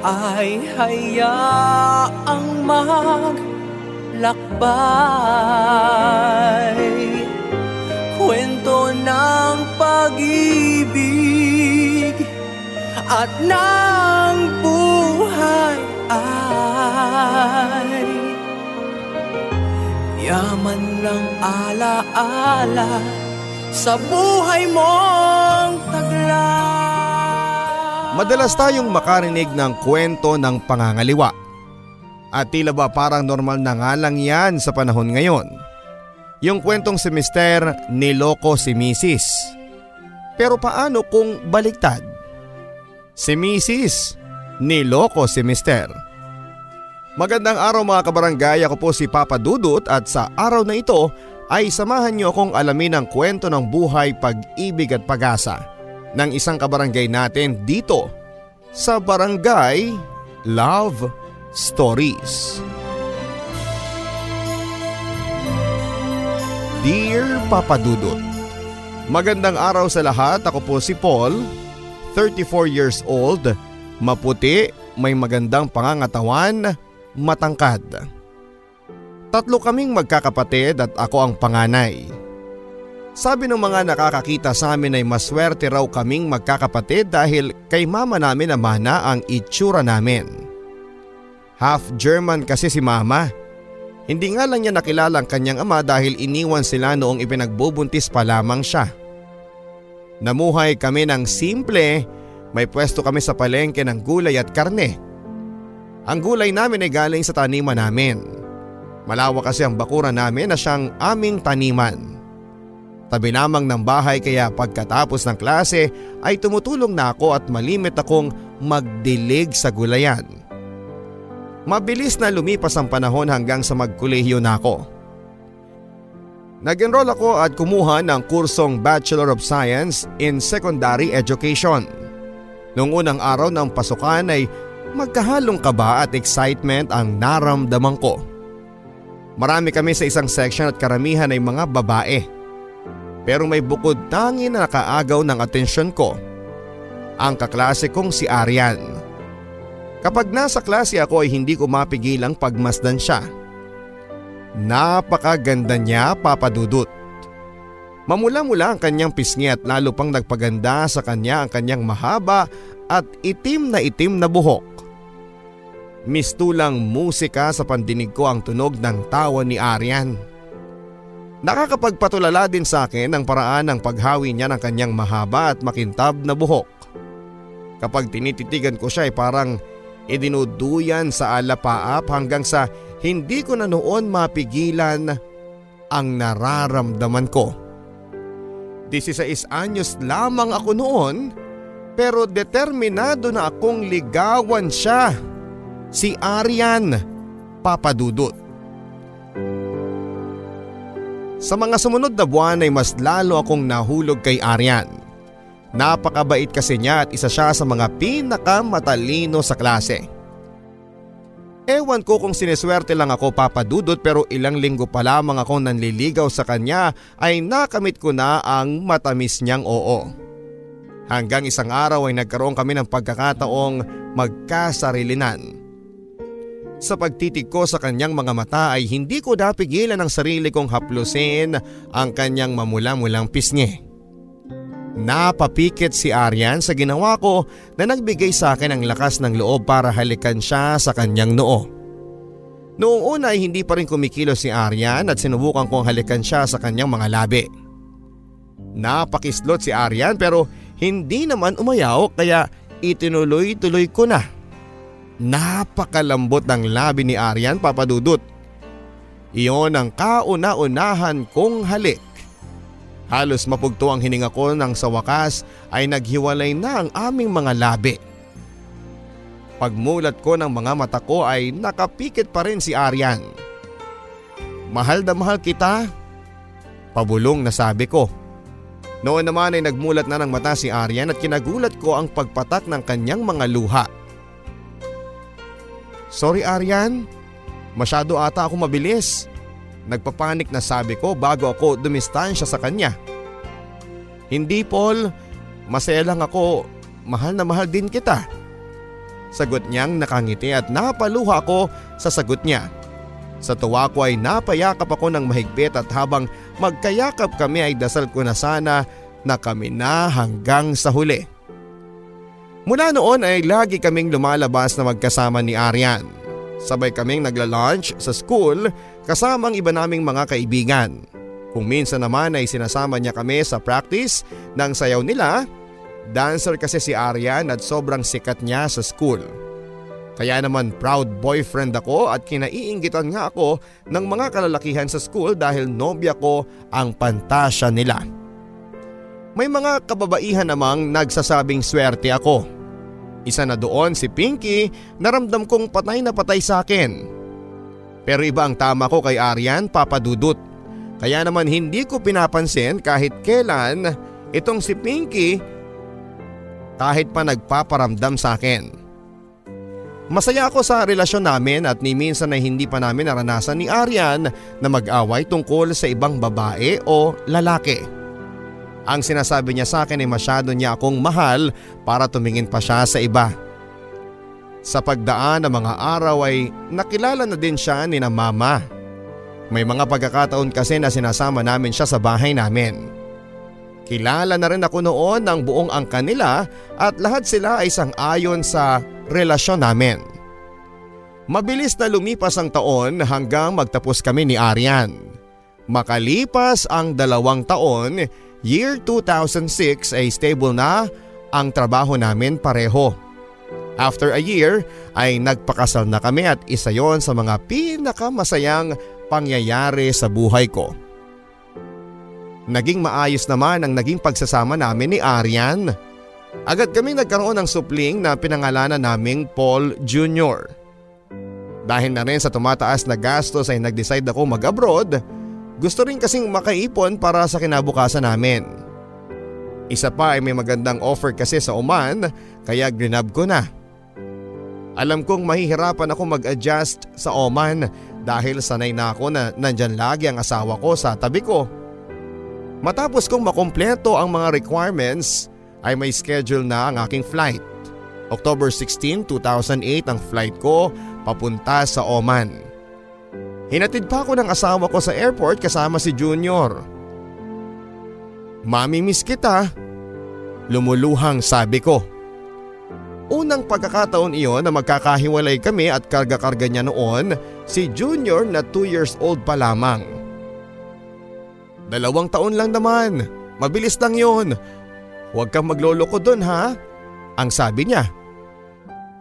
Ay hayaang maglakbay. Kwento ng pag-ibig at ng buhay ay Yaman ng alaala sa buhay mong taglay Madalas tayong makarinig ng kwento ng pangangaliwa. At tila ba parang normal na nga lang yan sa panahon ngayon. Yung kwentong si Mr. niloko si Mrs. Pero paano kung baliktad? Si Mrs. niloko si Mr. Magandang araw mga kabarangay, ako po si Papa Dudut at sa araw na ito ay samahan niyo akong alamin ang kwento ng buhay, pag-ibig at pag-asa ng isang kabarangay natin dito sa Barangay Love Stories. Dear Papa Dudut, Magandang araw sa lahat. Ako po si Paul, 34 years old, maputi, may magandang pangangatawan, matangkad. Tatlo kaming magkakapatid at ako ang panganay. Sabi ng mga nakakakita sa amin ay maswerte raw kaming magkakapatid dahil kay mama namin na mana ang itsura namin. Half German kasi si mama. Hindi nga lang niya nakilala ang kanyang ama dahil iniwan sila noong ipinagbubuntis pa lamang siya. Namuhay kami ng simple, may pwesto kami sa palengke ng gulay at karne. Ang gulay namin ay galing sa taniman namin. Malawak kasi ang bakura namin na siyang aming taniman. Tabi namang ng bahay kaya pagkatapos ng klase ay tumutulong na ako at malimit akong magdilig sa gulayan. Mabilis na lumipas ang panahon hanggang sa magkolehiyo na ako. Nag-enroll ako at kumuha ng kursong Bachelor of Science in Secondary Education. Noong unang araw ng pasukan ay magkahalong kaba at excitement ang naramdaman ko. Marami kami sa isang section at karamihan ay mga babae. Pero may bukod tangi na nakaagaw ng atensyon ko. Ang kaklase kong si Arian. Kapag nasa klase ako ay hindi ko mapigilang pagmasdan siya. Napakaganda niya papadudot. Mamula-mula ang kanyang pisngi at lalo pang nagpaganda sa kanya ang kanyang mahaba at itim na itim na buhok. Mistulang musika sa pandinig ko ang tunog ng tawa ni Arian. Nakakapagpatulala din sa akin ang paraan ng paghawi niya ng kanyang mahaba at makintab na buhok. Kapag tinititigan ko siya ay parang idinuduyan sa alapaap hanggang sa hindi ko na noon mapigilan ang nararamdaman ko. 16 anyos lamang ako noon pero determinado na akong ligawan siya. Si Arian, papadudot. Sa mga sumunod na buwan ay mas lalo akong nahulog kay Arian. Napakabait kasi niya at isa siya sa mga pinakamatalino sa klase. Ewan ko kung sineswerte lang ako papadudot pero ilang linggo pa lamang ako nanliligaw sa kanya ay nakamit ko na ang matamis niyang oo. Hanggang isang araw ay nagkaroon kami ng pagkakataong magkasarilinan. Sa pagtitig ko sa kanyang mga mata ay hindi ko napigilan ang sarili kong haplusin ang kanyang mamula-mulang pisngi. Napapikit si Aryan sa ginawa ko na nagbigay sa akin ang lakas ng loob para halikan siya sa kanyang noo. Noong una ay hindi pa rin kumikilos si Aryan at sinubukan kong halikan siya sa kanyang mga labi. Napakislot si Aryan pero hindi naman umayaw kaya itinuloy-tuloy ko na Napakalambot ng labi ni Aryan papadudot. Iyon ang kauna-unahan kong halik. Halos mapugto ang hininga ko nang sa wakas ay naghiwalay na ang aming mga labi. Pagmulat ko ng mga mata ko ay nakapikit pa rin si Aryan. Mahal na mahal kita. Pabulong na sabi ko. Noon naman ay nagmulat na ng mata si Aryan at kinagulat ko ang pagpatak ng kanyang mga luha. Sorry Aryan, masyado ata ako mabilis. Nagpapanik na sabi ko bago ako dumistansya sa kanya. Hindi Paul, masaya lang ako, mahal na mahal din kita. Sagot niyang nakangiti at napaluha ako sa sagot niya. Sa tuwa ko ay napayakap ako ng mahigpit at habang magkayakap kami ay dasal ko na sana na kami na hanggang sa huli. Mula noon ay lagi kaming lumalabas na magkasama ni Arian. Sabay kaming nagla-lunch sa school kasama ang iba naming mga kaibigan. Kung minsan naman ay sinasama niya kami sa practice ng sayaw nila, dancer kasi si Arian at sobrang sikat niya sa school. Kaya naman proud boyfriend ako at kinaiinggitan nga ako ng mga kalalakihan sa school dahil nobya ko ang pantasya nila. May mga kababaihan namang nagsasabing swerte ako. Isa na doon si Pinky naramdam kong patay na patay sa akin. Pero iba ang tama ko kay Arian papadudot. Kaya naman hindi ko pinapansin kahit kailan itong si Pinky kahit pa nagpaparamdam sa akin. Masaya ako sa relasyon namin at ni minsan ay hindi pa namin naranasan ni Arian na mag-away tungkol sa ibang babae o lalaki. Ang sinasabi niya sa akin ay masyado niya akong mahal para tumingin pa siya sa iba. Sa pagdaan ng mga araw ay nakilala na din siya ni na mama. May mga pagkakataon kasi na sinasama namin siya sa bahay namin. Kilala na rin ako noon ng buong angka nila at lahat sila ay sang-ayon sa relasyon namin. Mabilis na lumipas ang taon hanggang magtapos kami ni Arian. Makalipas ang dalawang taon, Year 2006 ay stable na ang trabaho namin pareho. After a year ay nagpakasal na kami at isa yon sa mga pinakamasayang pangyayari sa buhay ko. Naging maayos naman ang naging pagsasama namin ni Arian. Agad kami nagkaroon ng supling na pinangalanan naming Paul Jr. Dahil na rin sa tumataas na gastos ay nag-decide ako mag-abroad gusto rin kasing makaipon para sa kinabukasan namin. Isa pa ay may magandang offer kasi sa Oman kaya grinab ko na. Alam kong mahihirapan ako mag-adjust sa Oman dahil sanay na ako na nandyan lagi ang asawa ko sa tabi ko. Matapos kong makompleto ang mga requirements ay may schedule na ang aking flight. October 16, 2008 ang flight ko papunta sa Oman. Hinatid pa ako ng asawa ko sa airport kasama si Junior. Mami miss kita. Lumuluhang sabi ko. Unang pagkakataon iyon na magkakahiwalay kami at karga-karga niya noon si Junior na 2 years old pa lamang. Dalawang taon lang naman, mabilis lang yon. Huwag kang magloloko doon ha, ang sabi niya.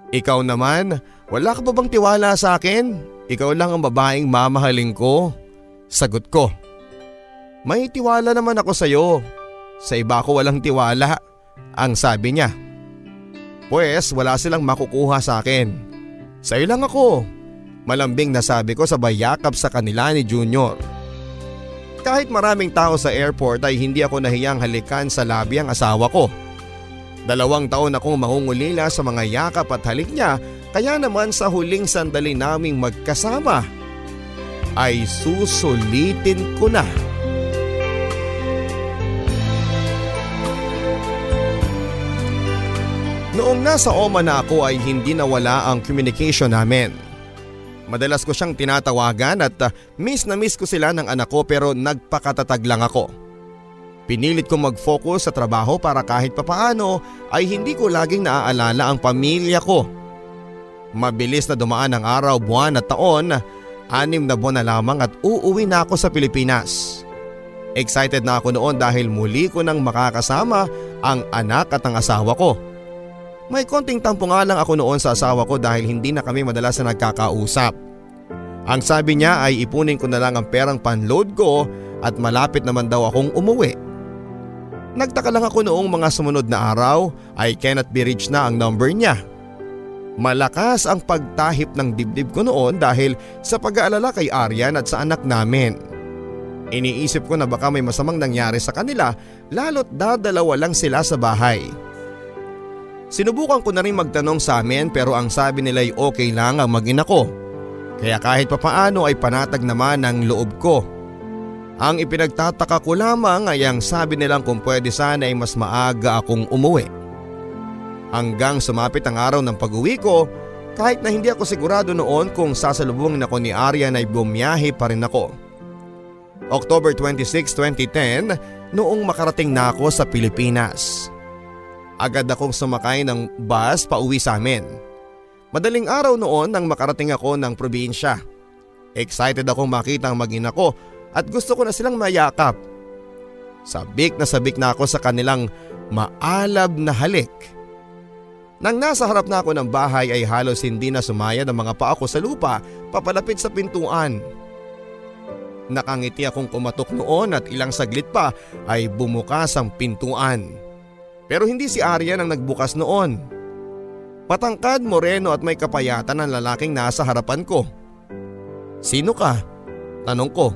Ikaw naman, wala ka ba bang tiwala sa akin? Ikaw lang ang babaeng mamahalin ko. Sagot ko. May tiwala naman ako sa iyo. Sa iba ko walang tiwala. Ang sabi niya. Pwes wala silang makukuha sa akin. Sa iyo lang ako. Malambing na sabi ko sa bayakap sa kanila ni Junior. Kahit maraming tao sa airport ay hindi ako nahiyang halikan sa labi ang asawa ko. Dalawang taon akong mangungulila sa mga yakap at halik niya kaya naman sa huling sandali naming magkasama ay susulitin ko na. Noong nasa Oman na ako ay hindi nawala ang communication namin. Madalas ko siyang tinatawagan at uh, miss na miss ko sila ng anak ko pero nagpakatatag lang ako. Pinilit ko mag-focus sa trabaho para kahit papaano ay hindi ko laging naaalala ang pamilya ko. Mabilis na dumaan ang araw, buwan at taon, anim na buwan na lamang at uuwi na ako sa Pilipinas. Excited na ako noon dahil muli ko nang makakasama ang anak at ang asawa ko. May konting tampo nga lang ako noon sa asawa ko dahil hindi na kami madalas na nagkakausap. Ang sabi niya ay ipunin ko na lang ang perang panload ko at malapit naman daw akong umuwi. Nagtaka lang ako noong mga sumunod na araw ay cannot be reached na ang number niya. Malakas ang pagtahip ng dibdib ko noon dahil sa pag-aalala kay Aryan at sa anak namin. Iniisip ko na baka may masamang nangyari sa kanila lalo't dadalawa lang sila sa bahay. Sinubukan ko na rin magtanong sa amin pero ang sabi nila ay okay lang ang magina ko. Kaya kahit papaano ay panatag naman ang loob ko. Ang ipinagtataka ko lamang ay ang sabi nilang kung pwede sana ay mas maaga akong umuwi. Hanggang sumapit ang araw ng pag-uwi ko kahit na hindi ako sigurado noon kung sasalubungin ako ni Aryan ay bumiyahe pa rin ako. October 26, 2010 noong makarating na ako sa Pilipinas. Agad akong sumakay ng bus pa uwi sa amin. Madaling araw noon nang makarating ako ng probinsya. Excited akong makita ang magina ko at gusto ko na silang mayakap. Sabik na sabik na ako sa kanilang maalab na halik. Nang nasa harap na ako ng bahay ay halos hindi na sumaya ng mga paa ko sa lupa papalapit sa pintuan. Nakangiti akong kumatok noon at ilang saglit pa ay bumukas ang pintuan. Pero hindi si Aryan ang nagbukas noon. Patangkad, moreno at may kapayatan ang lalaking nasa harapan ko. Sino ka? Tanong ko.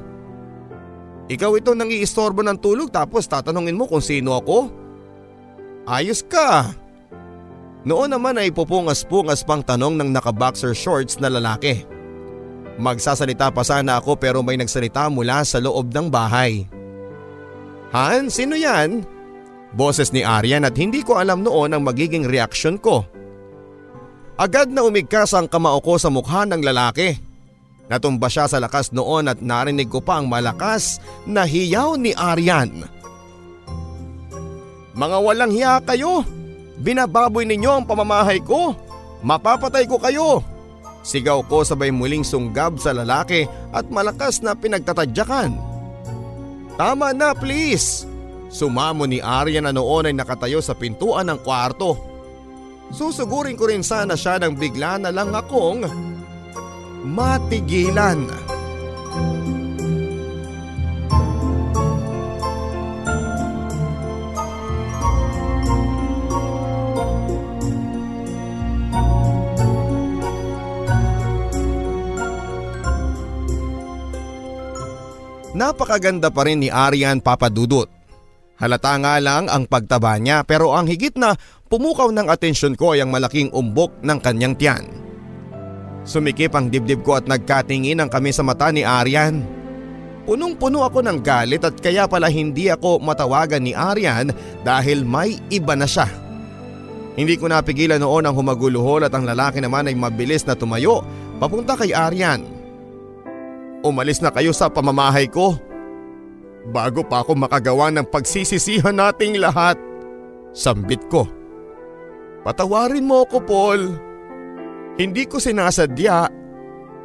Ikaw ito nang iistorbo ng tulog tapos tatanungin mo kung sino ako? Ayos ka. Noon naman ay pupungas-pungas pang tanong ng naka-boxer shorts na lalaki. Magsasalita pa sana ako pero may nagsalita mula sa loob ng bahay. Han, sino yan? Boses ni Aryan at hindi ko alam noon ang magiging reaksyon ko. Agad na umigkas ang kamao ko sa mukha ng lalaki. Natumba siya sa lakas noon at narinig ko pa ang malakas na hiyaw ni Aryan. Mga walang hiya kayo! Binababoy ninyo ang pamamahay ko! Mapapatay ko kayo! Sigaw ko sabay muling sunggab sa lalaki at malakas na pinagtatadyakan. Tama na please! Sumamo ni Arya na noon ay nakatayo sa pintuan ng kwarto. Susugurin ko rin sana siya nang bigla na lang akong matigilan. Napakaganda pa rin ni Aryan Papadudot. Halata nga lang ang pagtaba niya pero ang higit na pumukaw ng atensyon ko ay ang malaking umbok ng kanyang tiyan. Sumikip ang dibdib ko at nagkatingin ang kami sa mata ni Aryan. Punong-puno ako ng galit at kaya pala hindi ako matawagan ni Aryan dahil may iba na siya. Hindi ko napigilan noon ang humaguluhol at ang lalaki naman ay mabilis na tumayo papunta kay Aryan. Umalis na kayo sa pamamahay ko bago pa ako makagawa ng pagsisisihan nating lahat. Sambit ko. Patawarin mo ako Paul. Hindi ko sinasadya.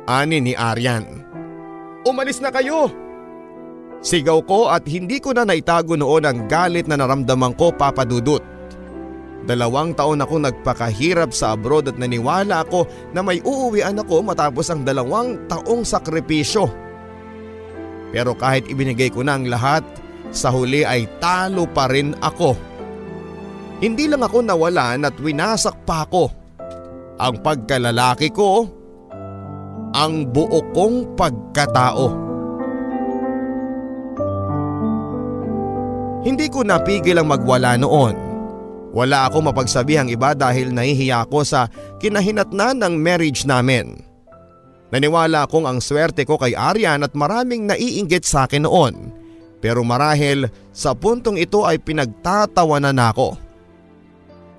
Ani ni Aryan. Umalis na kayo! Sigaw ko at hindi ko na naitago noon ang galit na naramdaman ko papadudot. Dalawang taon ako nagpakahirap sa abroad at naniwala ako na may uuwian ako matapos ang dalawang taong sakripisyo. Pero kahit ibinigay ko na ang lahat, sa huli ay talo pa rin ako. Hindi lang ako nawalan at winasak pa ako. Ang pagkalalaki ko, ang buo kong pagkatao. Hindi ko napigil ang magwala noon. Wala ako mapagsabihang iba dahil nahihiya ako sa kinahinatnan ng marriage namin. Naniwala akong ang swerte ko kay Aryan at maraming naiinggit sa akin noon. Pero marahil sa puntong ito ay pinagtatawanan na ako.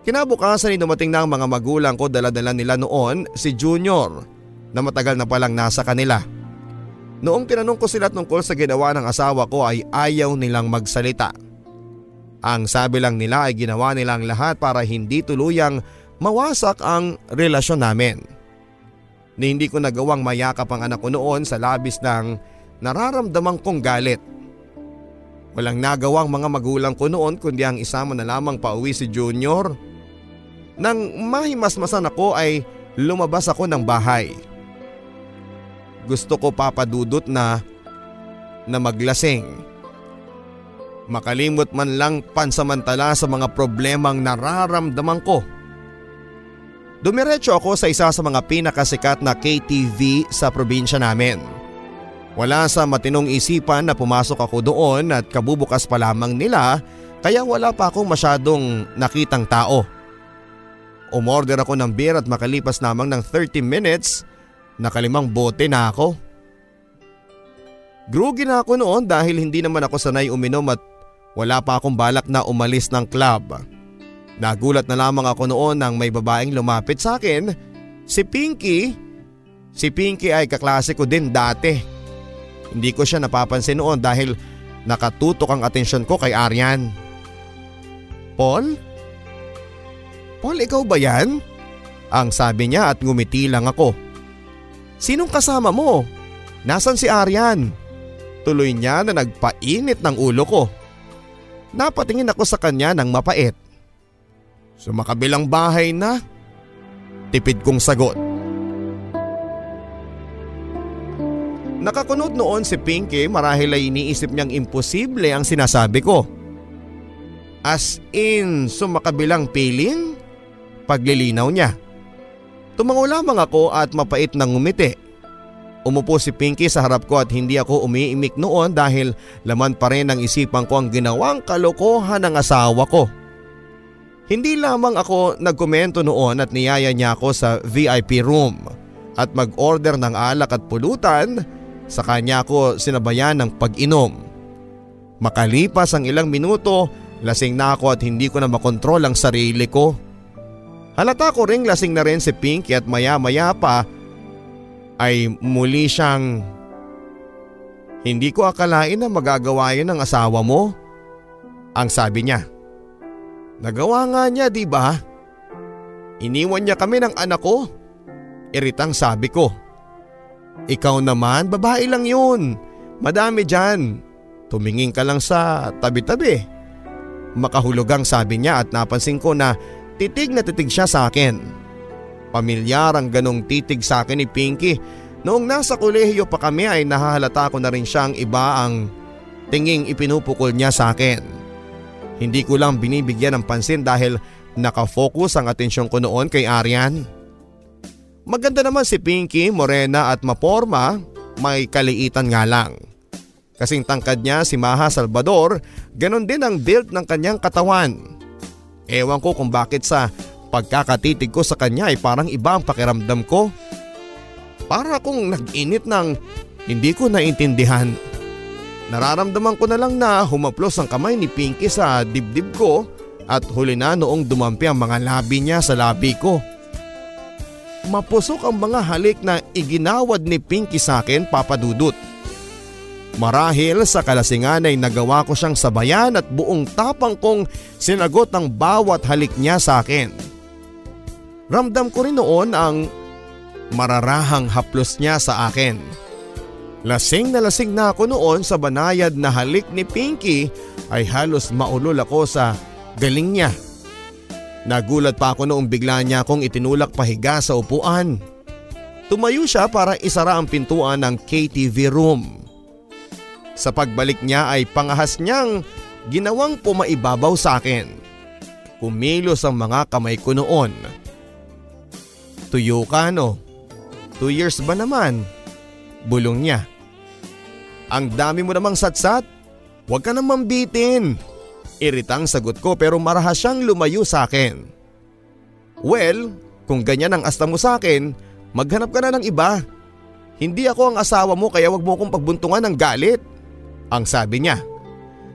Kinabukasan ay dumating na ang mga magulang ko daladala nila noon si Junior na matagal na palang nasa kanila. Noong tinanong ko sila tungkol sa ginawa ng asawa ko ay ayaw nilang magsalita. Ang sabi lang nila ay ginawa nilang lahat para hindi tuluyang mawasak ang relasyon namin. Ni hindi ko nagawang mayakap ang anak ko noon sa labis ng nararamdaman kong galit. Walang nagawang mga magulang ko noon kundi ang isama na lamang pauwi si Junior. Nang mahimasmasan ako ay lumabas ako ng bahay. Gusto ko papadudot na na maglasing. Makalimot man lang pansamantala sa mga problemang nararamdaman ko. Dumiretso ako sa isa sa mga pinakasikat na KTV sa probinsya namin. Wala sa matinong isipan na pumasok ako doon at kabubukas pa lamang nila kaya wala pa akong masyadong nakitang tao. Umorder ako ng beer at makalipas lamang ng 30 minutes, nakalimang bote na ako. Grugi na ako noon dahil hindi naman ako sanay uminom at wala pa akong balak na umalis ng club. Nagulat na lamang ako noon nang may babaeng lumapit sa akin, si Pinky. Si Pinky ay kaklase ko din dati. Hindi ko siya napapansin noon dahil nakatutok ang atensyon ko kay Aryan. Paul? Paul, ikaw ba yan? Ang sabi niya at ngumiti lang ako. Sinong kasama mo? Nasaan si Aryan? Tuloy niya na nagpainit ng ulo ko. Napatingin ako sa kanya ng mapait. Sa makabilang bahay na? Tipid kong sagot. Nakakunod noon si Pinky marahil ay iniisip niyang imposible ang sinasabi ko. As in sumakabilang piling? Paglilinaw niya. Tumango lamang ako at mapait nang ngumiti. Umupo si Pinky sa harap ko at hindi ako umiimik noon dahil laman pa rin ang isipan ko ang ginawang kalokohan ng asawa ko. Hindi lamang ako nagkomento noon at niyaya niya ako sa VIP room at mag-order ng alak at pulutan sa kanya ako sinabayan ng pag-inom. Makalipas ang ilang minuto, lasing na ako at hindi ko na makontrol ang sarili ko. Halata ko ring lasing na rin si Pinky at maya maya pa ay muli siyang Hindi ko akalain na magagawa yun ng asawa mo. Ang sabi niya. Nagawa nga niya di ba? Iniwan niya kami ng anak ko. Iritang sabi ko. Ikaw naman babae lang yun. Madami dyan. Tumingin ka lang sa tabi-tabi. Makahulugang sabi niya at napansin ko na titig na titig siya sa akin. Pamilyar ang ganong titig sa akin ni Pinky. Noong nasa kolehiyo pa kami ay nahahalata ko na rin siyang iba ang tinging ipinupukol niya sa akin. Hindi ko lang binibigyan ng pansin dahil nakafocus ang atensyon ko noon kay Arian. Maganda naman si Pinky, morena at maporma, may kaliitan nga lang. Kasing tangkad niya si Maha Salvador, ganon din ang build ng kanyang katawan. Ewan ko kung bakit sa pagkakatitig ko sa kanya ay parang iba ang pakiramdam ko. Para akong nag-init ng hindi ko naintindihan. Nararamdaman ko na lang na humaplos ang kamay ni Pinky sa dibdib ko at huli na noong dumampi ang mga labi niya sa labi ko. Mapusok ang mga halik na iginawad ni Pinky sa akin papadudot. Marahil sa kalasingan ay nagawa ko siyang sabayan at buong tapang kong sinagot ang bawat halik niya sa akin. Ramdam ko rin noon ang mararahang haplos niya sa akin. Lasing na lasing na ako noon sa banayad na halik ni Pinky ay halos maulol ako sa galing niya. Nagulat pa ako noong bigla niya akong itinulak pahiga sa upuan. Tumayo siya para isara ang pintuan ng KTV room. Sa pagbalik niya ay pangahas niyang ginawang pumaibabaw sa akin. Kumilos ang mga kamay ko noon. Tuyo ka no? Two years ba naman? Bulong niya. Ang dami mo namang satsat. Huwag ka nang mambitin. Iritang sagot ko pero marahas siyang lumayo sa akin. Well, kung ganyan ang asta mo sa akin, maghanap ka na ng iba. Hindi ako ang asawa mo kaya wag mo akong pagbuntungan ng galit. Ang sabi niya.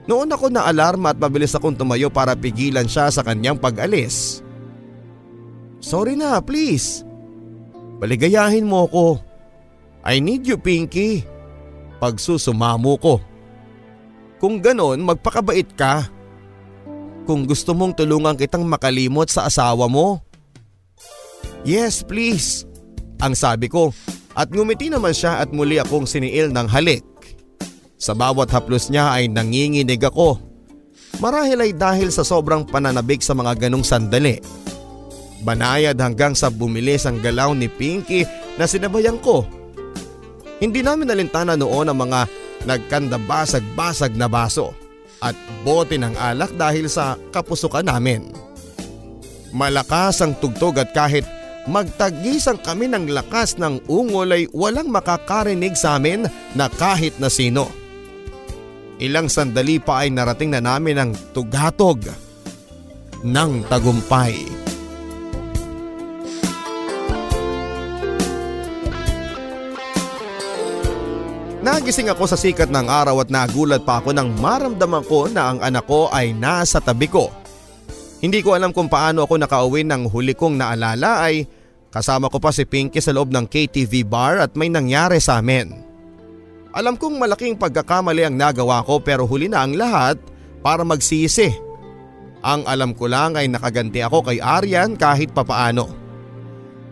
Noon ako na alarma at mabilis akong tumayo para pigilan siya sa kanyang pag-alis. Sorry na, please. Baligayahin mo ko. I need you, Pinky. Pagsusumamo ko. Kung ganon, magpakabait ka. Kung gusto mong tulungan kitang makalimot sa asawa mo. Yes, please. Ang sabi ko at ngumiti naman siya at muli akong siniil ng halik. Sa bawat haplos niya ay nanginginig ako. Marahil ay dahil sa sobrang pananabik sa mga ganong sandali. Banayad hanggang sa bumilis ang galaw ni Pinky na sinabayan ko. Hindi namin nalintana noon ang mga nagkandabasag-basag na baso at bote ng alak dahil sa kapusukan namin. Malakas ang tugtog at kahit magtagisang kami ng lakas ng ungol ay walang makakarinig sa amin na kahit na sino. Ilang sandali pa ay narating na namin ang tugatog ng tagumpay. Nagising ako sa sikat ng araw at nagulat pa ako nang maramdaman ko na ang anak ko ay nasa tabi ko. Hindi ko alam kung paano ako nakauwi ng huli kong naalala ay kasama ko pa si Pinky sa loob ng KTV bar at may nangyari sa amin. Alam kong malaking pagkakamali ang nagawa ko pero huli na ang lahat para magsisi. Ang alam ko lang ay nakaganti ako kay Aryan kahit papaano.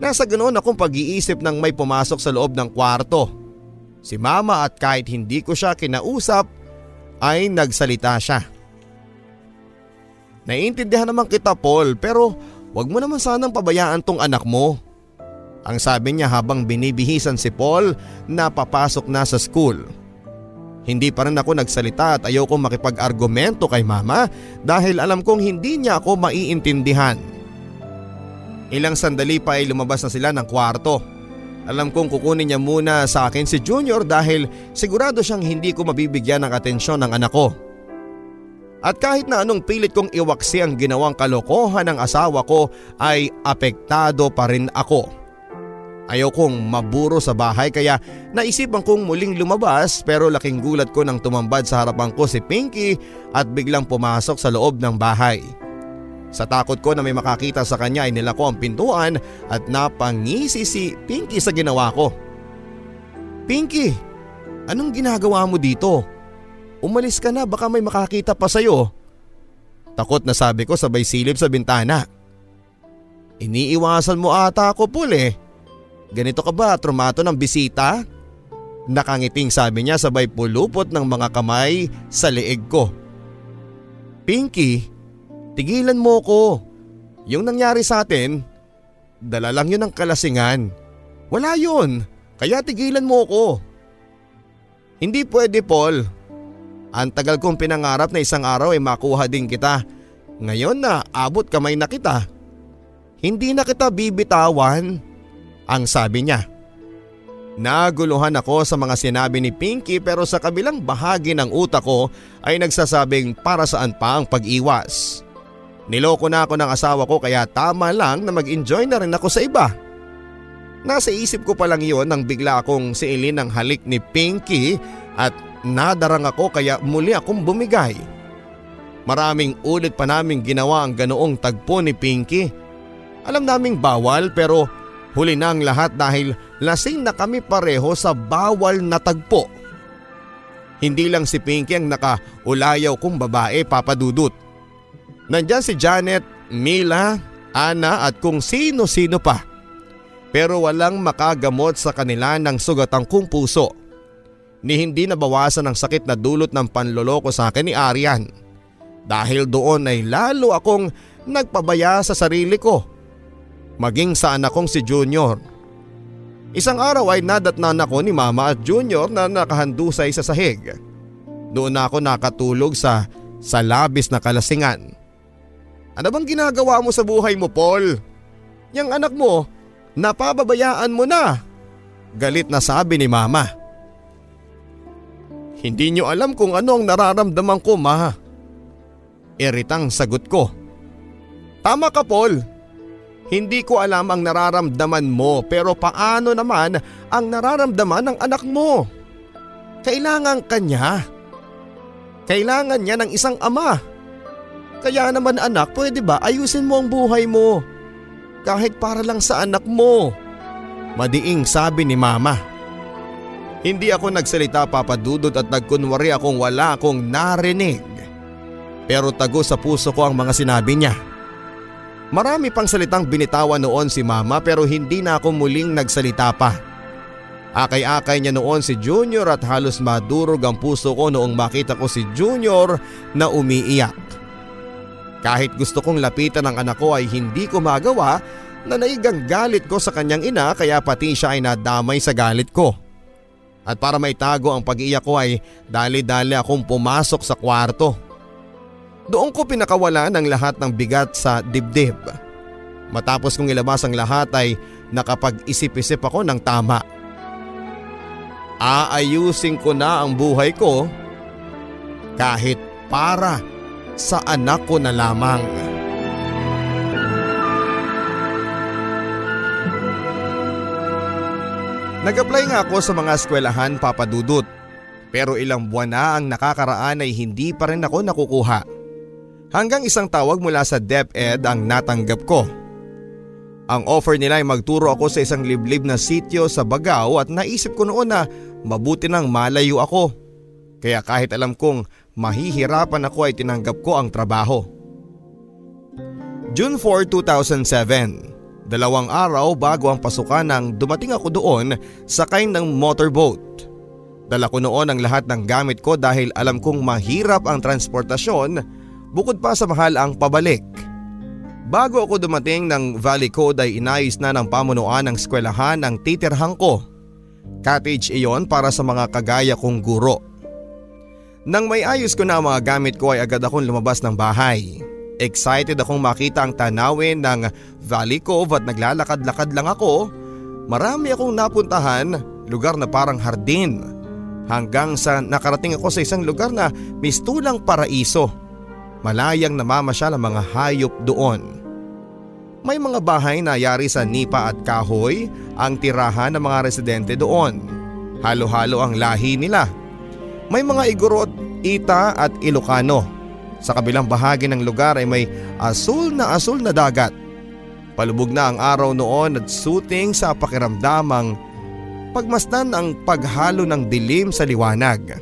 Nasa ganoon akong pag-iisip nang may pumasok sa loob ng kwarto si mama at kahit hindi ko siya kinausap ay nagsalita siya. Naiintindihan naman kita Paul pero wag mo naman sanang pabayaan tong anak mo. Ang sabi niya habang binibihisan si Paul na papasok na sa school. Hindi pa rin ako nagsalita at ayoko makipag-argumento kay mama dahil alam kong hindi niya ako maiintindihan. Ilang sandali pa ay lumabas na sila ng kwarto. Alam kong kukunin niya muna sa akin si Junior dahil sigurado siyang hindi ko mabibigyan ng atensyon ng anak ko. At kahit na anong pilit kong iwaksi ang ginawang kalokohan ng asawa ko ay apektado pa rin ako. Ayaw kong maburo sa bahay kaya naisipan kong muling lumabas pero laking gulat ko nang tumambad sa harapan ko si Pinky at biglang pumasok sa loob ng bahay. Sa takot ko na may makakita sa kanya ay nilako ang pintuan at napangisi si Pinky sa ginawa ko. Pinky, anong ginagawa mo dito? Umalis ka na baka may makakita pa sa'yo. Takot na sabi ko sabay silip sa bintana. Iniiwasan mo ata ako Paul eh. Ganito ka ba trumato ng bisita? Nakangiting sabi niya sabay pulupot ng mga kamay sa leeg ko. Pinky, Tigilan mo ko. Yung nangyari sa atin, dala lang yun ng kalasingan. Wala yun. Kaya tigilan mo ko. Hindi pwede Paul. Ang tagal kong pinangarap na isang araw ay makuha din kita. Ngayon na abot kamay na kita. Hindi na kita bibitawan. Ang sabi niya. Naguluhan ako sa mga sinabi ni Pinky pero sa kabilang bahagi ng utak ko ay nagsasabing para saan pa ang pag-iwas. Niloko na ako ng asawa ko kaya tama lang na mag-enjoy na rin ako sa iba. Nasa isip ko pa lang iyon nang bigla akong siilin ng halik ni Pinky at nadarang ako kaya muli akong bumigay. Maraming ulit pa naming ginawa ang ganoong tagpo ni Pinky. Alam naming bawal pero huli na ang lahat dahil lasing na kami pareho sa bawal na tagpo. Hindi lang si Pinky ang nakaulayaw kong babae papadudot. Nandyan si Janet, Mila, Ana at kung sino-sino pa. Pero walang makagamot sa kanila ng sugatang kong puso. Ni hindi nabawasan ang sakit na dulot ng panloloko sa akin ni Arian. Dahil doon ay lalo akong nagpabaya sa sarili ko. Maging sa anak kong si Junior. Isang araw ay nadatnan ako ni Mama at Junior na nakahandusay sa sahig. Doon ako nakatulog sa sa labis na kalasingan. Ano bang ginagawa mo sa buhay mo, Paul? Yang anak mo, napababayaan mo na. Galit na sabi ni mama. Hindi nyo alam kung ano ang nararamdaman ko, ma. Iritang sagot ko. Tama ka Paul. Hindi ko alam ang nararamdaman mo pero paano naman ang nararamdaman ng anak mo? Kailangan kanya. Kailangan niya ng isang ama. Kaya naman anak, pwede ba ayusin mo ang buhay mo? Kahit para lang sa anak mo. Madiing sabi ni mama. Hindi ako nagsalita papadudod at nagkunwari akong wala akong narinig. Pero tago sa puso ko ang mga sinabi niya. Marami pang salitang binitawan noon si mama pero hindi na ako muling nagsalita pa. Akay-akay niya noon si Junior at halos madurog ang puso ko noong makita ko si Junior na umiiyak. Kahit gusto kong lapitan ang anak ko ay hindi ko magawa na naigang galit ko sa kanyang ina kaya pati siya ay nadamay sa galit ko. At para maitago ang pag-iyak ko ay dali-dali akong pumasok sa kwarto. Doon ko pinakawala ng lahat ng bigat sa dibdib. Matapos kong ilabas ang lahat ay nakapag-isip-isip ako ng tama. Aayusin ko na ang buhay ko kahit para sa anak ko na lamang. Nag-apply nga ako sa mga eskwelahan papadudot pero ilang buwan na ang nakakaraan ay hindi pa rin ako nakukuha. Hanggang isang tawag mula sa DepEd ang natanggap ko. Ang offer nila ay magturo ako sa isang liblib na sityo sa Bagao at naisip ko noon na mabuti nang malayo ako. Kaya kahit alam kong mahihirapan ako ay tinanggap ko ang trabaho. June 4, 2007 Dalawang araw bago ang pasukan nang dumating ako doon sakay ng motorboat. Dala ko noon ang lahat ng gamit ko dahil alam kong mahirap ang transportasyon bukod pa sa mahal ang pabalik. Bago ako dumating ng Valley Code ay inayos na ng pamunuan ng eskwelahan ang titirhang ko. Cottage iyon para sa mga kagaya kong guro. Nang may ayos ko na ang mga gamit ko ay agad akong lumabas ng bahay. Excited akong makita ang tanawin ng Valley Cove at naglalakad-lakad lang ako. Marami akong napuntahan, lugar na parang hardin. Hanggang sa nakarating ako sa isang lugar na mistulang paraiso. Malayang namamasyal ang mga hayop doon. May mga bahay na yari sa nipa at kahoy ang tirahan ng mga residente doon. Halo-halo ang lahi nila. May mga igorot, ita at ilokano sa kabilang bahagi ng lugar ay may asul na asul na dagat. Palubog na ang araw noon at suting sa pakiramdamang pagmasdan ang paghalo ng dilim sa liwanag.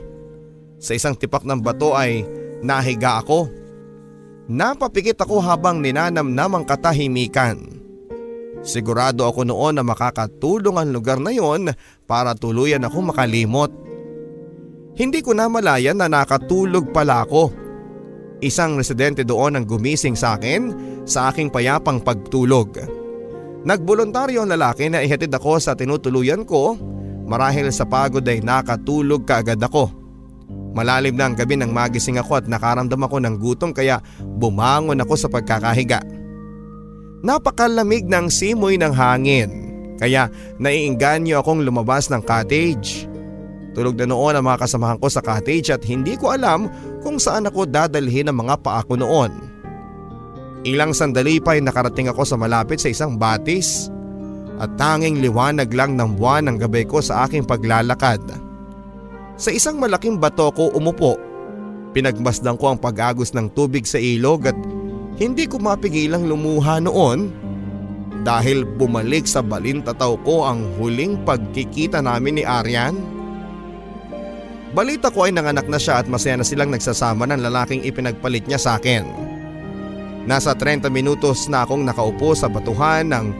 Sa isang tipak ng bato ay nahiga ako. Napapikit ako habang ninanamnam ang katahimikan. Sigurado ako noon na makakatulong ang lugar na yon para tuluyan ako makalimot. Hindi ko na malayan na nakatulog pala ako. Isang residente doon ang gumising sa akin sa aking payapang pagtulog. Nagboluntaryo ang lalaki na ihatid ako sa tinutuluyan ko marahil sa pagod ay nakatulog kaagad ako. Malalim na ang gabi nang magising ako at nakaramdam ako ng gutom kaya bumangon ako sa pagkakahiga. Napakalamig ng simoy ng hangin kaya naiinganyo akong lumabas ng cottage. Tulog na noon ang mga kasamahan ko sa cottage at hindi ko alam kung saan ako dadalhin ang mga paa ko noon. Ilang sandali pa ay nakarating ako sa malapit sa isang batis at tanging liwanag lang ng buwan ng gabi ko sa aking paglalakad. Sa isang malaking bato ko umupo. Pinagmasdan ko ang pag-agos ng tubig sa ilog at hindi ko mapigilang lumuha noon dahil bumalik sa balintataw ko ang huling pagkikita namin ni Aryan. Balita ko ay nanganak na siya at masaya na silang nagsasama ng lalaking ipinagpalit niya sa akin. Nasa 30 minutos na akong nakaupo sa batuhan nang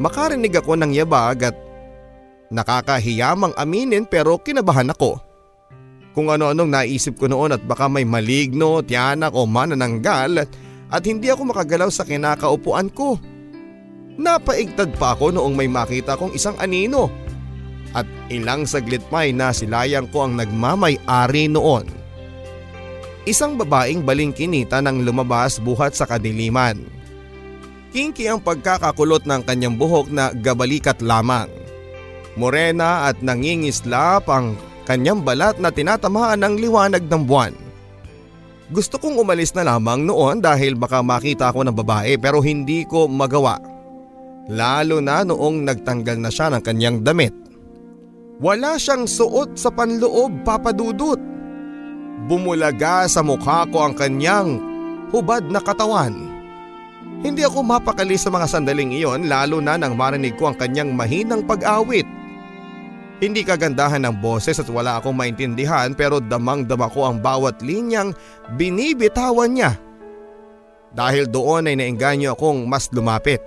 makarinig ako ng yabag at nakakahiyamang aminin pero kinabahan ako. Kung ano-anong naisip ko noon at baka may maligno, tiyanak o manananggal at, at hindi ako makagalaw sa kinakaupuan ko. Napaigtad pa ako noong may makita kong isang anino at ilang saglit pa ay nasilayang ko ang nagmamay-ari noon. Isang babaeng balingkinita nang lumabas buhat sa kadiliman. Kinky ang pagkakakulot ng kanyang buhok na gabalikat lamang. Morena at nangingislap ang kanyang balat na tinatamaan ng liwanag ng buwan. Gusto kong umalis na lamang noon dahil baka makita ako ng babae pero hindi ko magawa. Lalo na noong nagtanggal na siya ng kanyang damit. Wala siyang suot sa panloob papadudot. Bumulaga sa mukha ko ang kanyang hubad na katawan. Hindi ako mapakali sa mga sandaling iyon lalo na nang marinig ko ang kanyang mahinang pag-awit. Hindi kagandahan ng boses at wala akong maintindihan pero damang-dama ko ang bawat linyang binibitawan niya. Dahil doon ay nainganyo akong mas lumapit.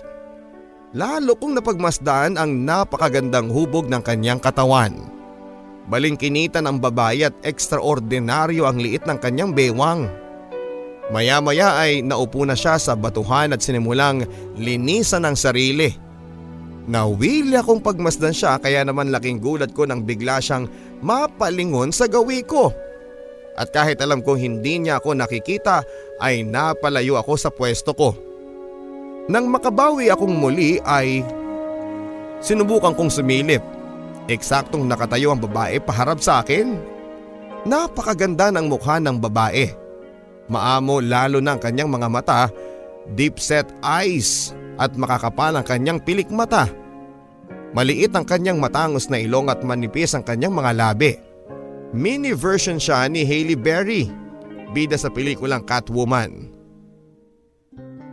Lalo kong napagmasdan ang napakagandang hubog ng kanyang katawan. Balingkinitan ang babae at ekstraordinaryo ang liit ng kanyang bewang. Maya-maya ay naupo na siya sa batuhan at sinimulang linisan ang sarili. Nawili akong pagmasdan siya kaya naman laking gulat ko nang bigla siyang mapalingon sa gawi ko. At kahit alam kong hindi niya ako nakikita ay napalayo ako sa pwesto ko. Nang makabawi akong muli ay sinubukan kong sumilip. Eksaktong nakatayo ang babae paharap sa akin. Napakaganda ng mukha ng babae. Maamo lalo ang kanyang mga mata, deep set eyes at makakapal ang kanyang pilik mata. Maliit ang kanyang matangos na ilong at manipis ang kanyang mga labi. Mini version siya ni Hailey Berry, bida sa pelikulang Catwoman.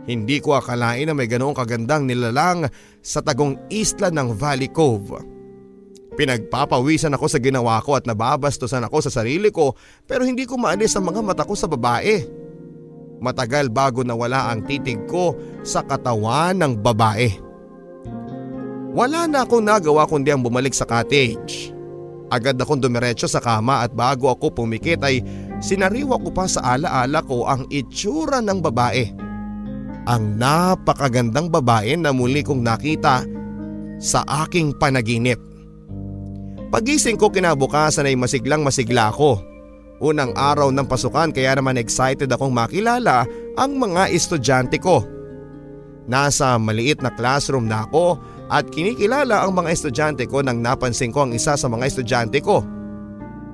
Hindi ko akalain na may ganoong kagandang nilalang sa tagong isla ng Valley Cove. Pinagpapawisan ako sa ginawa ko at nababastusan ako sa sarili ko pero hindi ko maalis ang mga mata ko sa babae. Matagal bago nawala ang titig ko sa katawan ng babae. Wala na akong nagawa kundi ang bumalik sa cottage. Agad akong dumiretso sa kama at bago ako pumikit ay sinariwa ko pa sa alaala ko ang itsura ng babae. Ang napakagandang babae na muli kong nakita sa aking panaginip. Pagising ko kinabukasan ay masiglang masigla ako. Unang araw ng pasukan kaya naman excited akong makilala ang mga estudyante ko. Nasa maliit na classroom na ako at kinikilala ang mga estudyante ko nang napansin ko ang isa sa mga estudyante ko.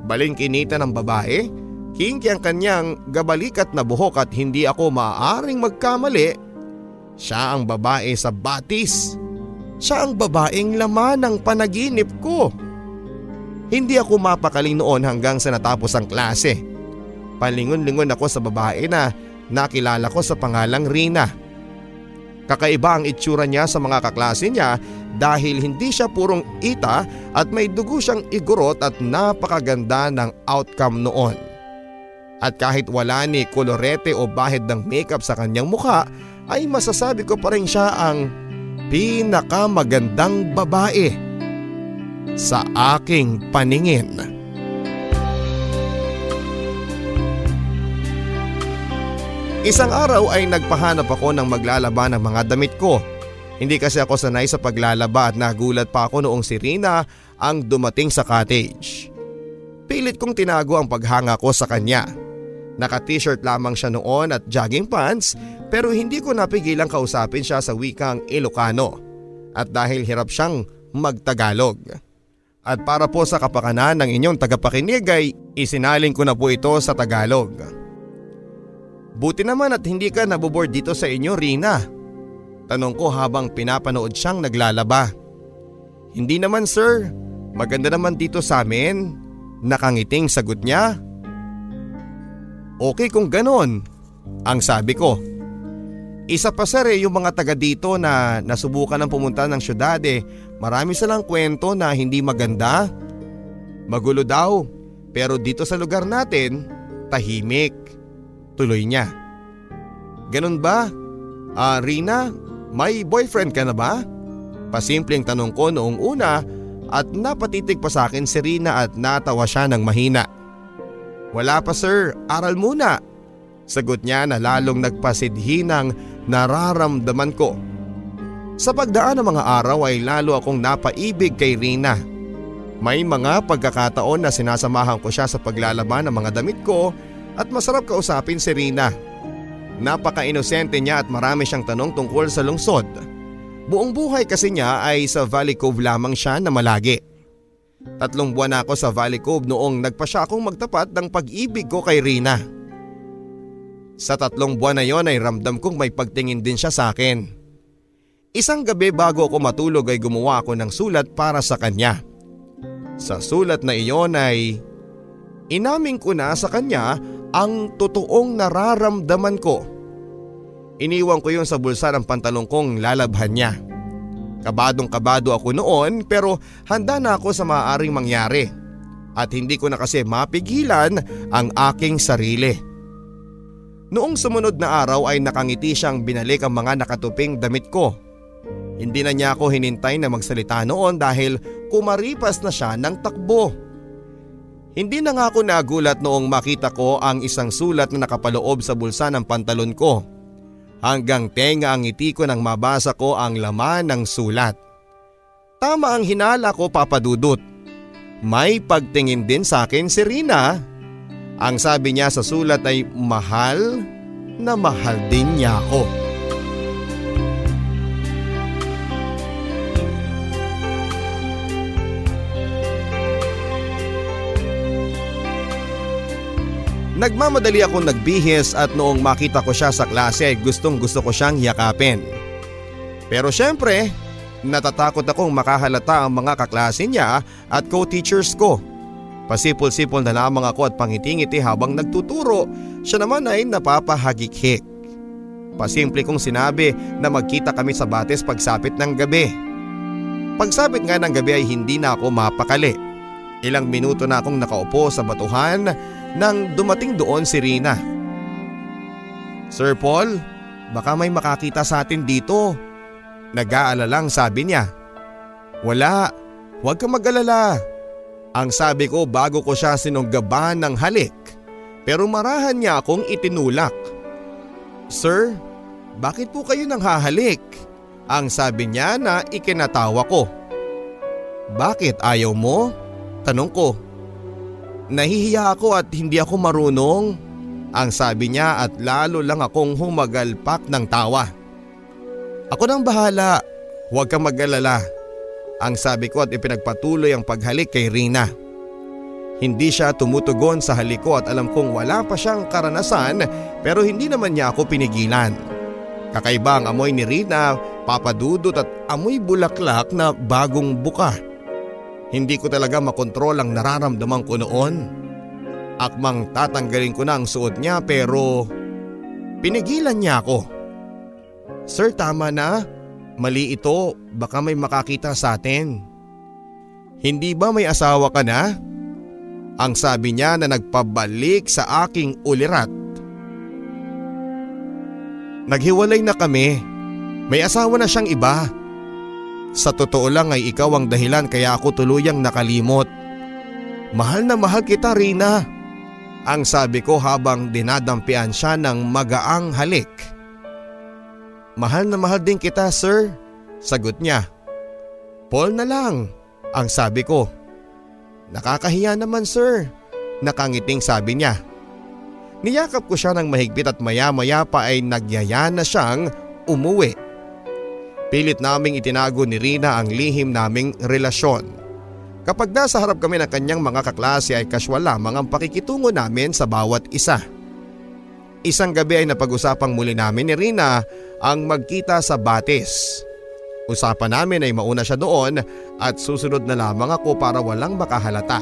Balingkinita ng babae, kinky ang kanyang gabalikat na buhok at hindi ako maaaring magkamali. Siya ang babae sa batis. Siya ang babaeng laman ng panaginip ko. Hindi ako mapakaling noon hanggang sa natapos ang klase. Palingon-lingon ako sa babae na nakilala ko sa pangalang Rina. Kakaiba ang itsura niya sa mga kaklase niya dahil hindi siya purong ita at may dugo siyang igurot at napakaganda ng outcome noon. At kahit wala ni kolorete o bahid ng makeup sa kanyang mukha ay masasabi ko pa rin siya ang pinakamagandang babae sa aking paningin. Isang araw ay nagpahanap ako ng maglalaba ng mga damit ko. Hindi kasi ako sanay sa paglalaba at nagulat pa ako noong si Rina ang dumating sa cottage. Pilit kong tinago ang paghanga ko sa kanya. Naka-t-shirt lamang siya noon at jogging pants pero hindi ko napigilang kausapin siya sa wikang Ilocano. At dahil hirap siyang magtagalog. At para po sa kapakanan ng inyong tagapakinig ay isinaling ko na po ito sa Tagalog. Buti naman at hindi ka naboboard dito sa inyo Rina. Tanong ko habang pinapanood siyang naglalaba. Hindi naman sir, maganda naman dito sa amin. Nakangiting sagot niya. Okay kung ganon, ang sabi ko. Isa pa sir eh, yung mga taga dito na nasubukan ng pumunta ng syudad eh, marami silang kwento na hindi maganda. Magulo daw, pero dito sa lugar natin, tahimik. Tuloy niya. Ganun ba? Ah, Rina, may boyfriend ka na ba? Pasimpleng tanong ko noong una at napatitig pa sa akin si Rina at natawa siya ng mahina. Wala pa sir, aral muna. Sagot niya na lalong nagpasidhi ng nararamdaman ko. Sa pagdaan ng mga araw ay lalo akong napaibig kay Rina. May mga pagkakataon na sinasamahan ko siya sa paglalaban ng mga damit ko at masarap kausapin si Rina. Napaka-inosente niya at marami siyang tanong tungkol sa lungsod. Buong buhay kasi niya ay sa Valley Cove lamang siya na malagi. Tatlong buwan na ako sa Valley Cove noong nagpa siya akong magtapat ng pag-ibig ko kay Rina. Sa tatlong buwan na yon ay ramdam kong may pagtingin din siya sa akin. Isang gabi bago ako matulog ay gumawa ako ng sulat para sa kanya. Sa sulat na iyon ay inamin ko na sa kanya ang totoong nararamdaman ko. Iniwan ko yun sa bulsa ng pantalong kong lalabhan niya. Kabadong kabado ako noon pero handa na ako sa maaaring mangyari. At hindi ko na kasi mapigilan ang aking sarili. Noong sumunod na araw ay nakangiti siyang binalik ang mga nakatuping damit ko. Hindi na niya ako hinintay na magsalita noon dahil kumaripas na siya ng takbo. Hindi na nga ako nagulat noong makita ko ang isang sulat na nakapaloob sa bulsa ng pantalon ko. Hanggang tenga ang ngiti ko nang mabasa ko ang laman ng sulat. Tama ang hinala ko papadudot. May pagtingin din sa akin si Rina. Ang sabi niya sa sulat ay mahal na mahal din niya ako. Nagmamadali akong nagbihis at noong makita ko siya sa klase gustong gusto ko siyang yakapin. Pero syempre, natatakot akong makahalata ang mga kaklase niya at co-teachers ko. Pasipol-sipol na lamang ako at pangiti-ngiti habang nagtuturo, siya naman ay napapahagik-hik. Pasimple kong sinabi na magkita kami sa bates pagsapit ng gabi. Pagsapit nga ng gabi ay hindi na ako mapakali. Ilang minuto na akong nakaupo sa batuhan nang dumating doon si Rina. Sir Paul, baka may makakita sa atin dito. Nag-aalalang sabi niya. Wala, huwag kang mag-alala. Ang sabi ko bago ko siya sinunggaban ng halik pero marahan niya akong itinulak. Sir, bakit po kayo nang hahalik? Ang sabi niya na ikinatawa ko. Bakit ayaw mo? Tanong ko. Nahihiya ako at hindi ako marunong. Ang sabi niya at lalo lang akong humagalpak ng tawa. Ako nang bahala, huwag kang mag-alala. Ang sabi ko at ipinagpatuloy ang paghalik kay Rina. Hindi siya tumutugon sa halik ko at alam kong wala pa siyang karanasan pero hindi naman niya ako pinigilan. Kakaiba ang amoy ni Rina, papadudot at amoy bulaklak na bagong buka. Hindi ko talaga makontrol ang nararamdaman ko noon. Akmang tatanggalin ko na ang suot niya pero pinigilan niya ako. Sir tama na, mali ito, baka may makakita sa atin. Hindi ba may asawa ka na? Ang sabi niya na nagpabalik sa aking ulirat. Naghiwalay na kami, may asawa na siyang iba. Sa totoo lang ay ikaw ang dahilan kaya ako tuluyang nakalimot. Mahal na mahal kita Rina. Ang sabi ko habang dinadampian siya ng magaang halik. Mahal na mahal din kita sir. Sagot niya. Paul na lang. Ang sabi ko. Nakakahiya naman sir. Nakangiting sabi niya. Niyakap ko siya ng mahigpit at maya maya pa ay nagyaya na siyang umuwi. Pilit naming itinago ni Rina ang lihim naming relasyon. Kapag nasa harap kami ng kanyang mga kaklase ay kaswal lamang ang pakikitungo namin sa bawat isa. Isang gabi ay napag-usapang muli namin ni Rina ang magkita sa batis. Usapan namin ay mauna siya doon at susunod na lamang ako para walang makahalata.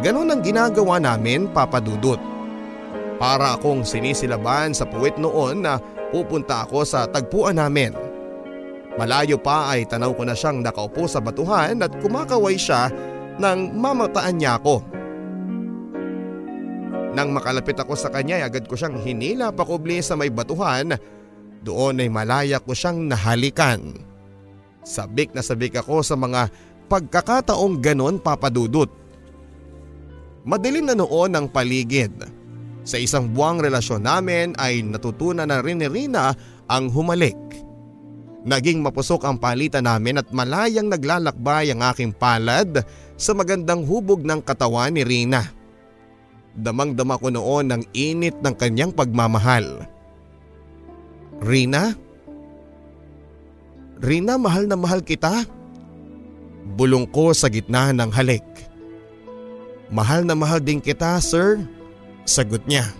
Ganon ang ginagawa namin papadudot. Para akong sinisilaban sa puwit noon na pupunta ako sa tagpuan namin. Malayo pa ay tanaw ko na siyang nakaupo sa batuhan at kumakaway siya nang mamataan niya ako. Nang makalapit ako sa kanya ay agad ko siyang hinila pakubli sa may batuhan. Doon ay malaya ko siyang nahalikan. Sabik na sabik ako sa mga pagkakataong ganon papadudot. Madilim na noon ang paligid. Sa isang buwang relasyon namin ay natutunan na rin ni Rina ang humalik. Naging mapusok ang palitan namin at malayang naglalakbay ang aking palad sa magandang hubog ng katawan ni Rina. Damang-dama ko noon ang init ng kanyang pagmamahal. Rina? Rina, mahal na mahal kita. Bulong ko sa gitna ng halik. Mahal na mahal din kita, sir. Sagot niya.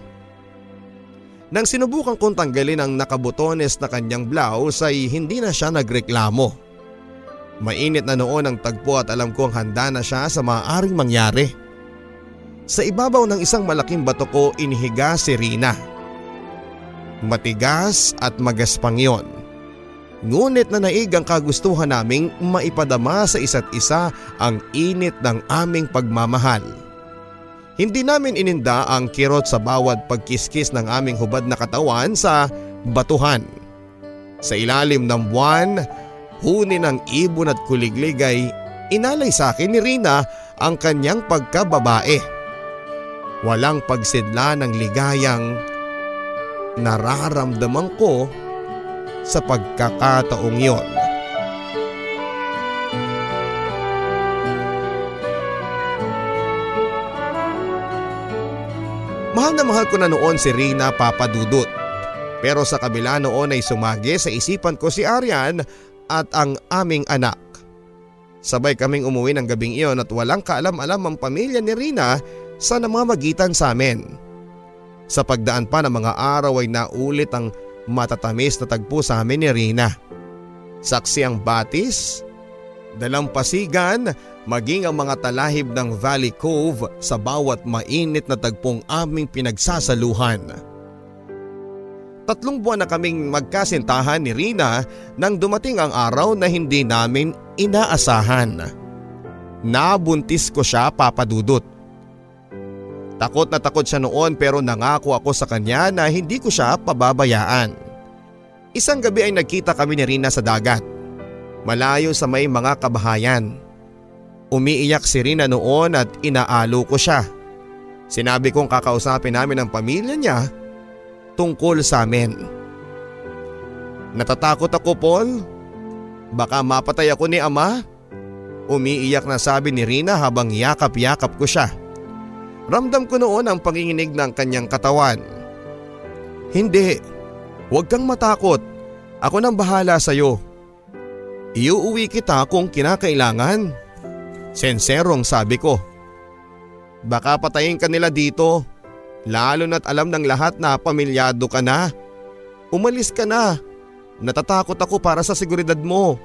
Nang sinubukan kong tanggalin ang nakabutones na kanyang blouse ay hindi na siya nagreklamo. Mainit na noon ang tagpo at alam kong handa na siya sa maaaring mangyari. Sa ibabaw ng isang malaking bato ko inihiga si Rina. Matigas at magaspang yon. Ngunit na naig ang kagustuhan naming maipadama sa isa't isa ang init ng aming pagmamahal. Hindi namin ininda ang kirot sa bawat pagkiskis ng aming hubad na katawan sa batuhan. Sa ilalim ng buwan, huni ng ibon at kuliglig ay inalay sa akin ni Rina ang kanyang pagkababae. Walang pagsidla ng ligayang nararamdaman ko sa pagkakataong yon. Mahal na mahal ko na noon si Rina Papadudut. Pero sa kabila noon ay sumagi sa isipan ko si Arian at ang aming anak. Sabay kaming umuwi ng gabing iyon at walang kaalam-alam ang pamilya ni Rina sa namamagitan sa amin. Sa pagdaan pa ng mga araw ay naulit ang matatamis na tagpo sa amin ni Rina. Saksi ang batis, dalampasigan, maging ang mga talahib ng Valley Cove sa bawat mainit na tagpong aming pinagsasaluhan. Tatlong buwan na kaming magkasintahan ni Rina nang dumating ang araw na hindi namin inaasahan. Nabuntis ko siya papadudot. Takot na takot siya noon pero nangako ako sa kanya na hindi ko siya pababayaan. Isang gabi ay nagkita kami ni Rina sa dagat. Malayo sa may mga kabahayan. Umiiyak si Rina noon at inaalo ko siya. Sinabi kong kakausapin namin ang pamilya niya tungkol sa amin. Natatakot ako Paul. Baka mapatay ako ni ama. Umiiyak na sabi ni Rina habang yakap-yakap ko siya. Ramdam ko noon ang panginginig ng kanyang katawan. Hindi, huwag kang matakot. Ako nang bahala sa iyo. Iuuwi kita kung kinakailangan. Senserong sabi ko. Baka patayin ka nila dito. Lalo na't alam ng lahat na pamilyado ka na. Umalis ka na. Natatakot ako para sa seguridad mo.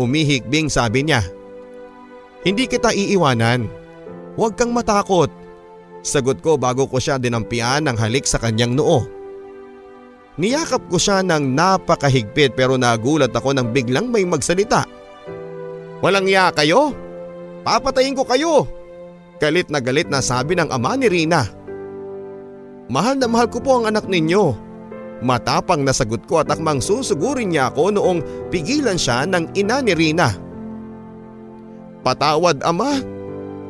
Humihikbing sabi niya. Hindi kita iiwanan. Huwag kang matakot. Sagot ko bago ko siya dinampian ng halik sa kanyang noo. Niyakap ko siya ng napakahigpit pero nagulat ako nang biglang may magsalita. Walang iya kayo? Papatayin ko kayo! Galit na galit na sabi ng ama ni Rina. Mahal na mahal ko po ang anak ninyo. Matapang na sagot ko at akmang susugurin niya ako noong pigilan siya ng ina ni Rina. Patawad ama,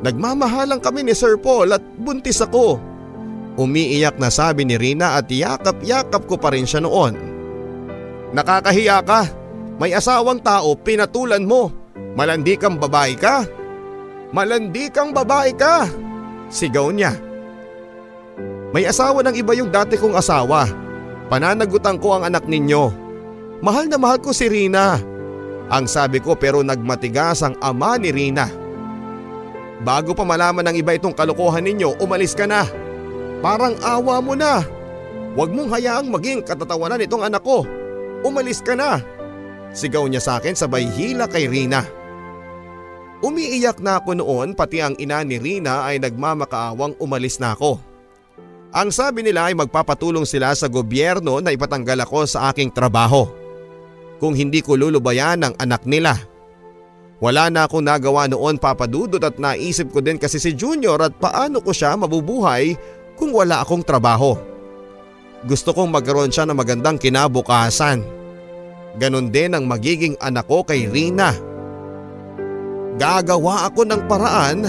nagmamahalan kami ni Sir Paul at buntis ako. Umiiyak na sabi ni Rina at yakap-yakap ko pa rin siya noon. Nakakahiya ka, may asawang tao pinatulan mo, malandi kang babae ka. Malandi kang babae ka! Sigaw niya. May asawa ng iba yung dati kong asawa. Pananagutan ko ang anak ninyo. Mahal na mahal ko si Rina. Ang sabi ko pero nagmatigas ang ama ni Rina. Bago pa malaman ng iba itong kalokohan ninyo, umalis ka na. Parang awa mo na. Huwag mong hayaang maging katatawanan itong anak ko. Umalis ka na. Sigaw niya sa akin sabay hila kay Rina. Umiiyak na ako noon pati ang ina ni Rina ay nagmamakaawang umalis na ako. Ang sabi nila ay magpapatulong sila sa gobyerno na ipatanggal ako sa aking trabaho. Kung hindi ko lulubayan ang anak nila. Wala na akong nagawa noon papadudot at naisip ko din kasi si Junior at paano ko siya mabubuhay kung wala akong trabaho. Gusto kong magkaroon siya ng magandang kinabukasan. Ganon din ang magiging anak ko kay Rina. Gagawa ako ng paraan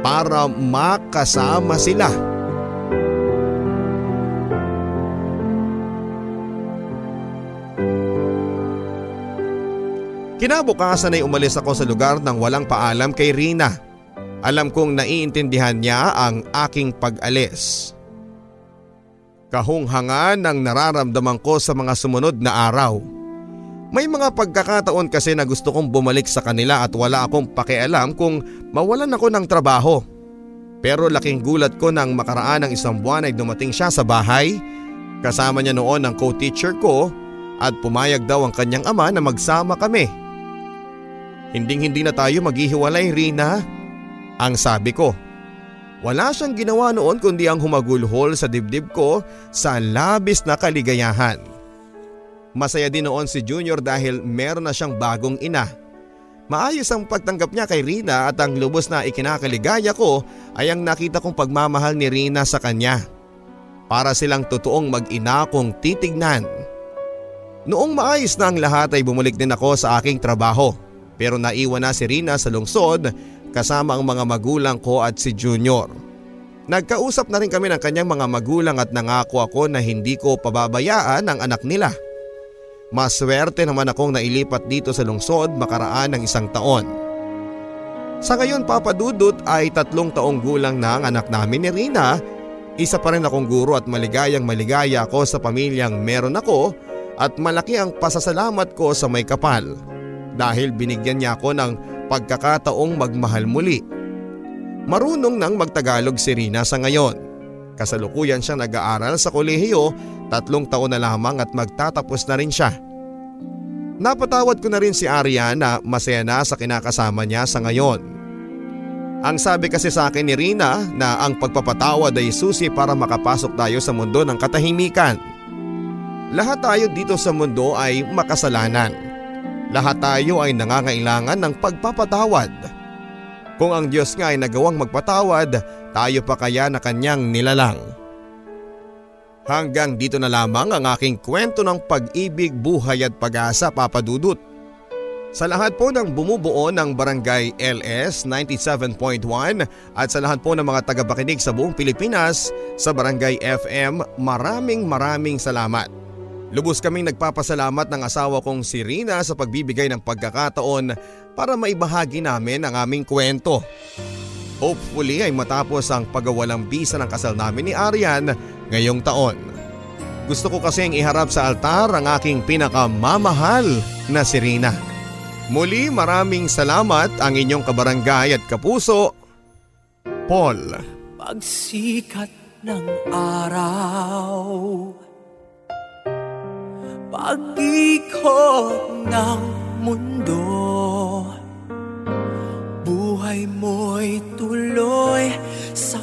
para makasama sila. Kinabukasan ay umalis ako sa lugar nang walang paalam kay Rina. Alam kong naiintindihan niya ang aking pag-alis. Kahunghangan ang nararamdaman ko sa mga sumunod na araw. May mga pagkakataon kasi na gusto kong bumalik sa kanila at wala akong pakialam kung mawalan ako ng trabaho. Pero laking gulat ko nang makaraan ng isang buwan ay dumating siya sa bahay Kasama niya noon ang co-teacher ko at pumayag daw ang kanyang ama na magsama kami. Hinding hindi na tayo maghihiwalay Rina. Ang sabi ko. Wala siyang ginawa noon kundi ang humagulhol sa dibdib ko sa labis na kaligayahan. Masaya din noon si Junior dahil meron na siyang bagong ina. Maayos ang pagtanggap niya kay Rina at ang lubos na ikinakaligaya ko ay ang nakita kong pagmamahal ni Rina sa kanya. Para silang totoong mag-ina kong titignan. Noong maayos na ang lahat ay bumalik din ako sa aking trabaho. Pero naiwan na si Rina sa lungsod kasama ang mga magulang ko at si Junior. Nagkausap na rin kami ng kanyang mga magulang at nangako ako na hindi ko pababayaan ang anak nila. Maswerte naman akong nailipat dito sa lungsod makaraan ng isang taon. Sa ngayon papadudot ay tatlong taong gulang na ang anak namin ni Rina. Isa pa rin akong guro at maligayang maligaya ako sa pamilyang meron ako at malaki ang pasasalamat ko sa may kapal dahil binigyan niya ako ng pagkakataong magmahal muli. Marunong nang magtagalog si Rina sa ngayon. Kasalukuyan siyang nag-aaral sa kolehiyo, tatlong taon na lamang at magtatapos na rin siya. Napatawad ko na rin si Arya na masaya na sa kinakasama niya sa ngayon. Ang sabi kasi sa akin ni Rina na ang pagpapatawad ay susi para makapasok tayo sa mundo ng katahimikan. Lahat tayo dito sa mundo ay makasalanan. Lahat tayo ay nangangailangan ng pagpapatawad. Kung ang Diyos nga ay nagawang magpatawad, tayo pa kaya na kanyang nilalang. Hanggang dito na lamang ang aking kwento ng pag-ibig, buhay at pag-asa papadudot. Sa lahat po ng bumubuo ng Barangay LS 97.1 at sa lahat po ng mga tagapakinig sa buong Pilipinas sa Barangay FM, maraming maraming salamat. Lubos kaming nagpapasalamat ng asawa kong si Rina sa pagbibigay ng pagkakataon para maibahagi namin ang aming kwento. Hopefully ay matapos ang pagawalang bisa ng kasal namin ni Arian ngayong taon. Gusto ko kasing iharap sa altar ang aking pinakamamahal na si Rina. Muli maraming salamat ang inyong kabarangay at kapuso, Paul. Pagsikat ng araw pag-ikot ng mundo Buhay mo'y tuloy sa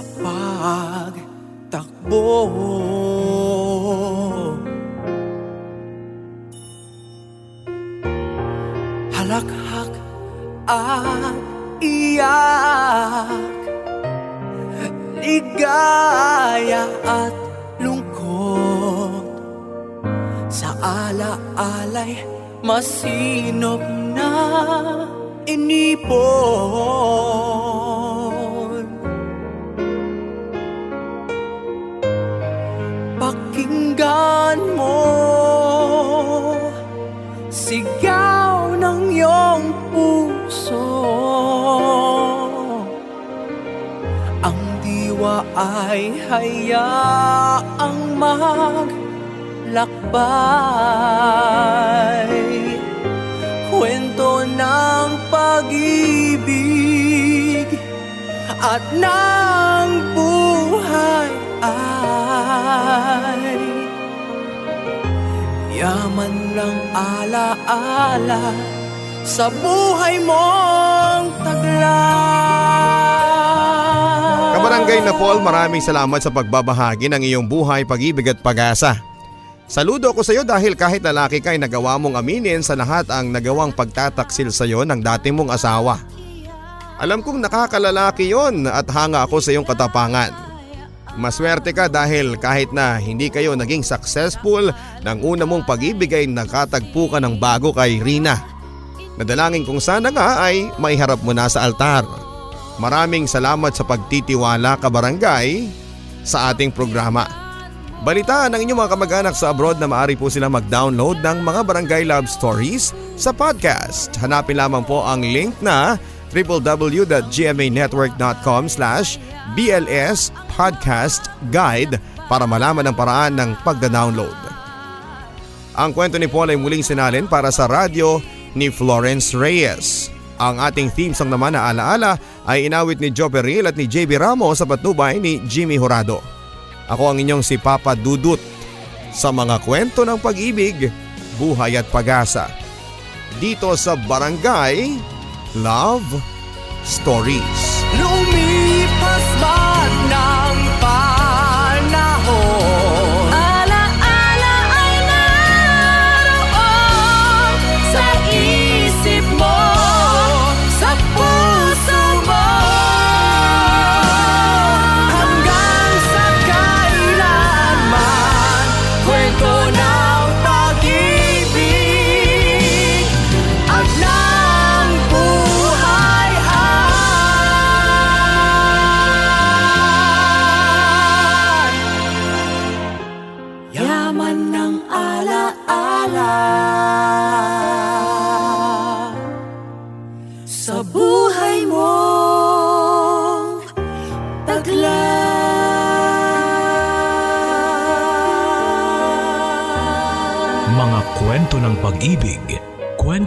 pagtakbo Halakhak at iyak. Ligaya at Sa ala-alay masinop na inipon ay hayaang mag lakbay Kwento ng pag-ibig at ng buhay ay Yaman ng ala-ala sa buhay mong taglay Kabarangay na Paul, maraming salamat sa pagbabahagi ng iyong buhay, pag-ibig at pag-asa. Saludo ako sa iyo dahil kahit lalaki ka ay nagawa mong aminin sa lahat ang nagawang pagtataksil sa iyo ng dati mong asawa. Alam kong nakakalalaki yon at hanga ako sa iyong katapangan. Maswerte ka dahil kahit na hindi kayo naging successful ng una mong pag-ibig ay nakatagpo ka ng bago kay Rina. Nadalangin kong sana nga ay maiharap mo na sa altar. Maraming salamat sa pagtitiwala ka barangay sa ating programa. Balitaan ng inyong mga kamag-anak sa abroad na maaari po sila mag-download ng mga barangay love stories sa podcast. Hanapin lamang po ang link na www.gmanetwork.com slash BLS Podcast Guide para malaman ang paraan ng pagda-download. Ang kwento ni Paul ay muling sinalin para sa radyo ni Florence Reyes. Ang ating theme song naman na alaala ay inawit ni Joe Peril at ni JB Ramos sa patnubay ni Jimmy Horado. Ako ang inyong si Papa Dudut. sa mga kwento ng pag-ibig, buhay at pag-asa. Dito sa Barangay Love Stories. Lumipas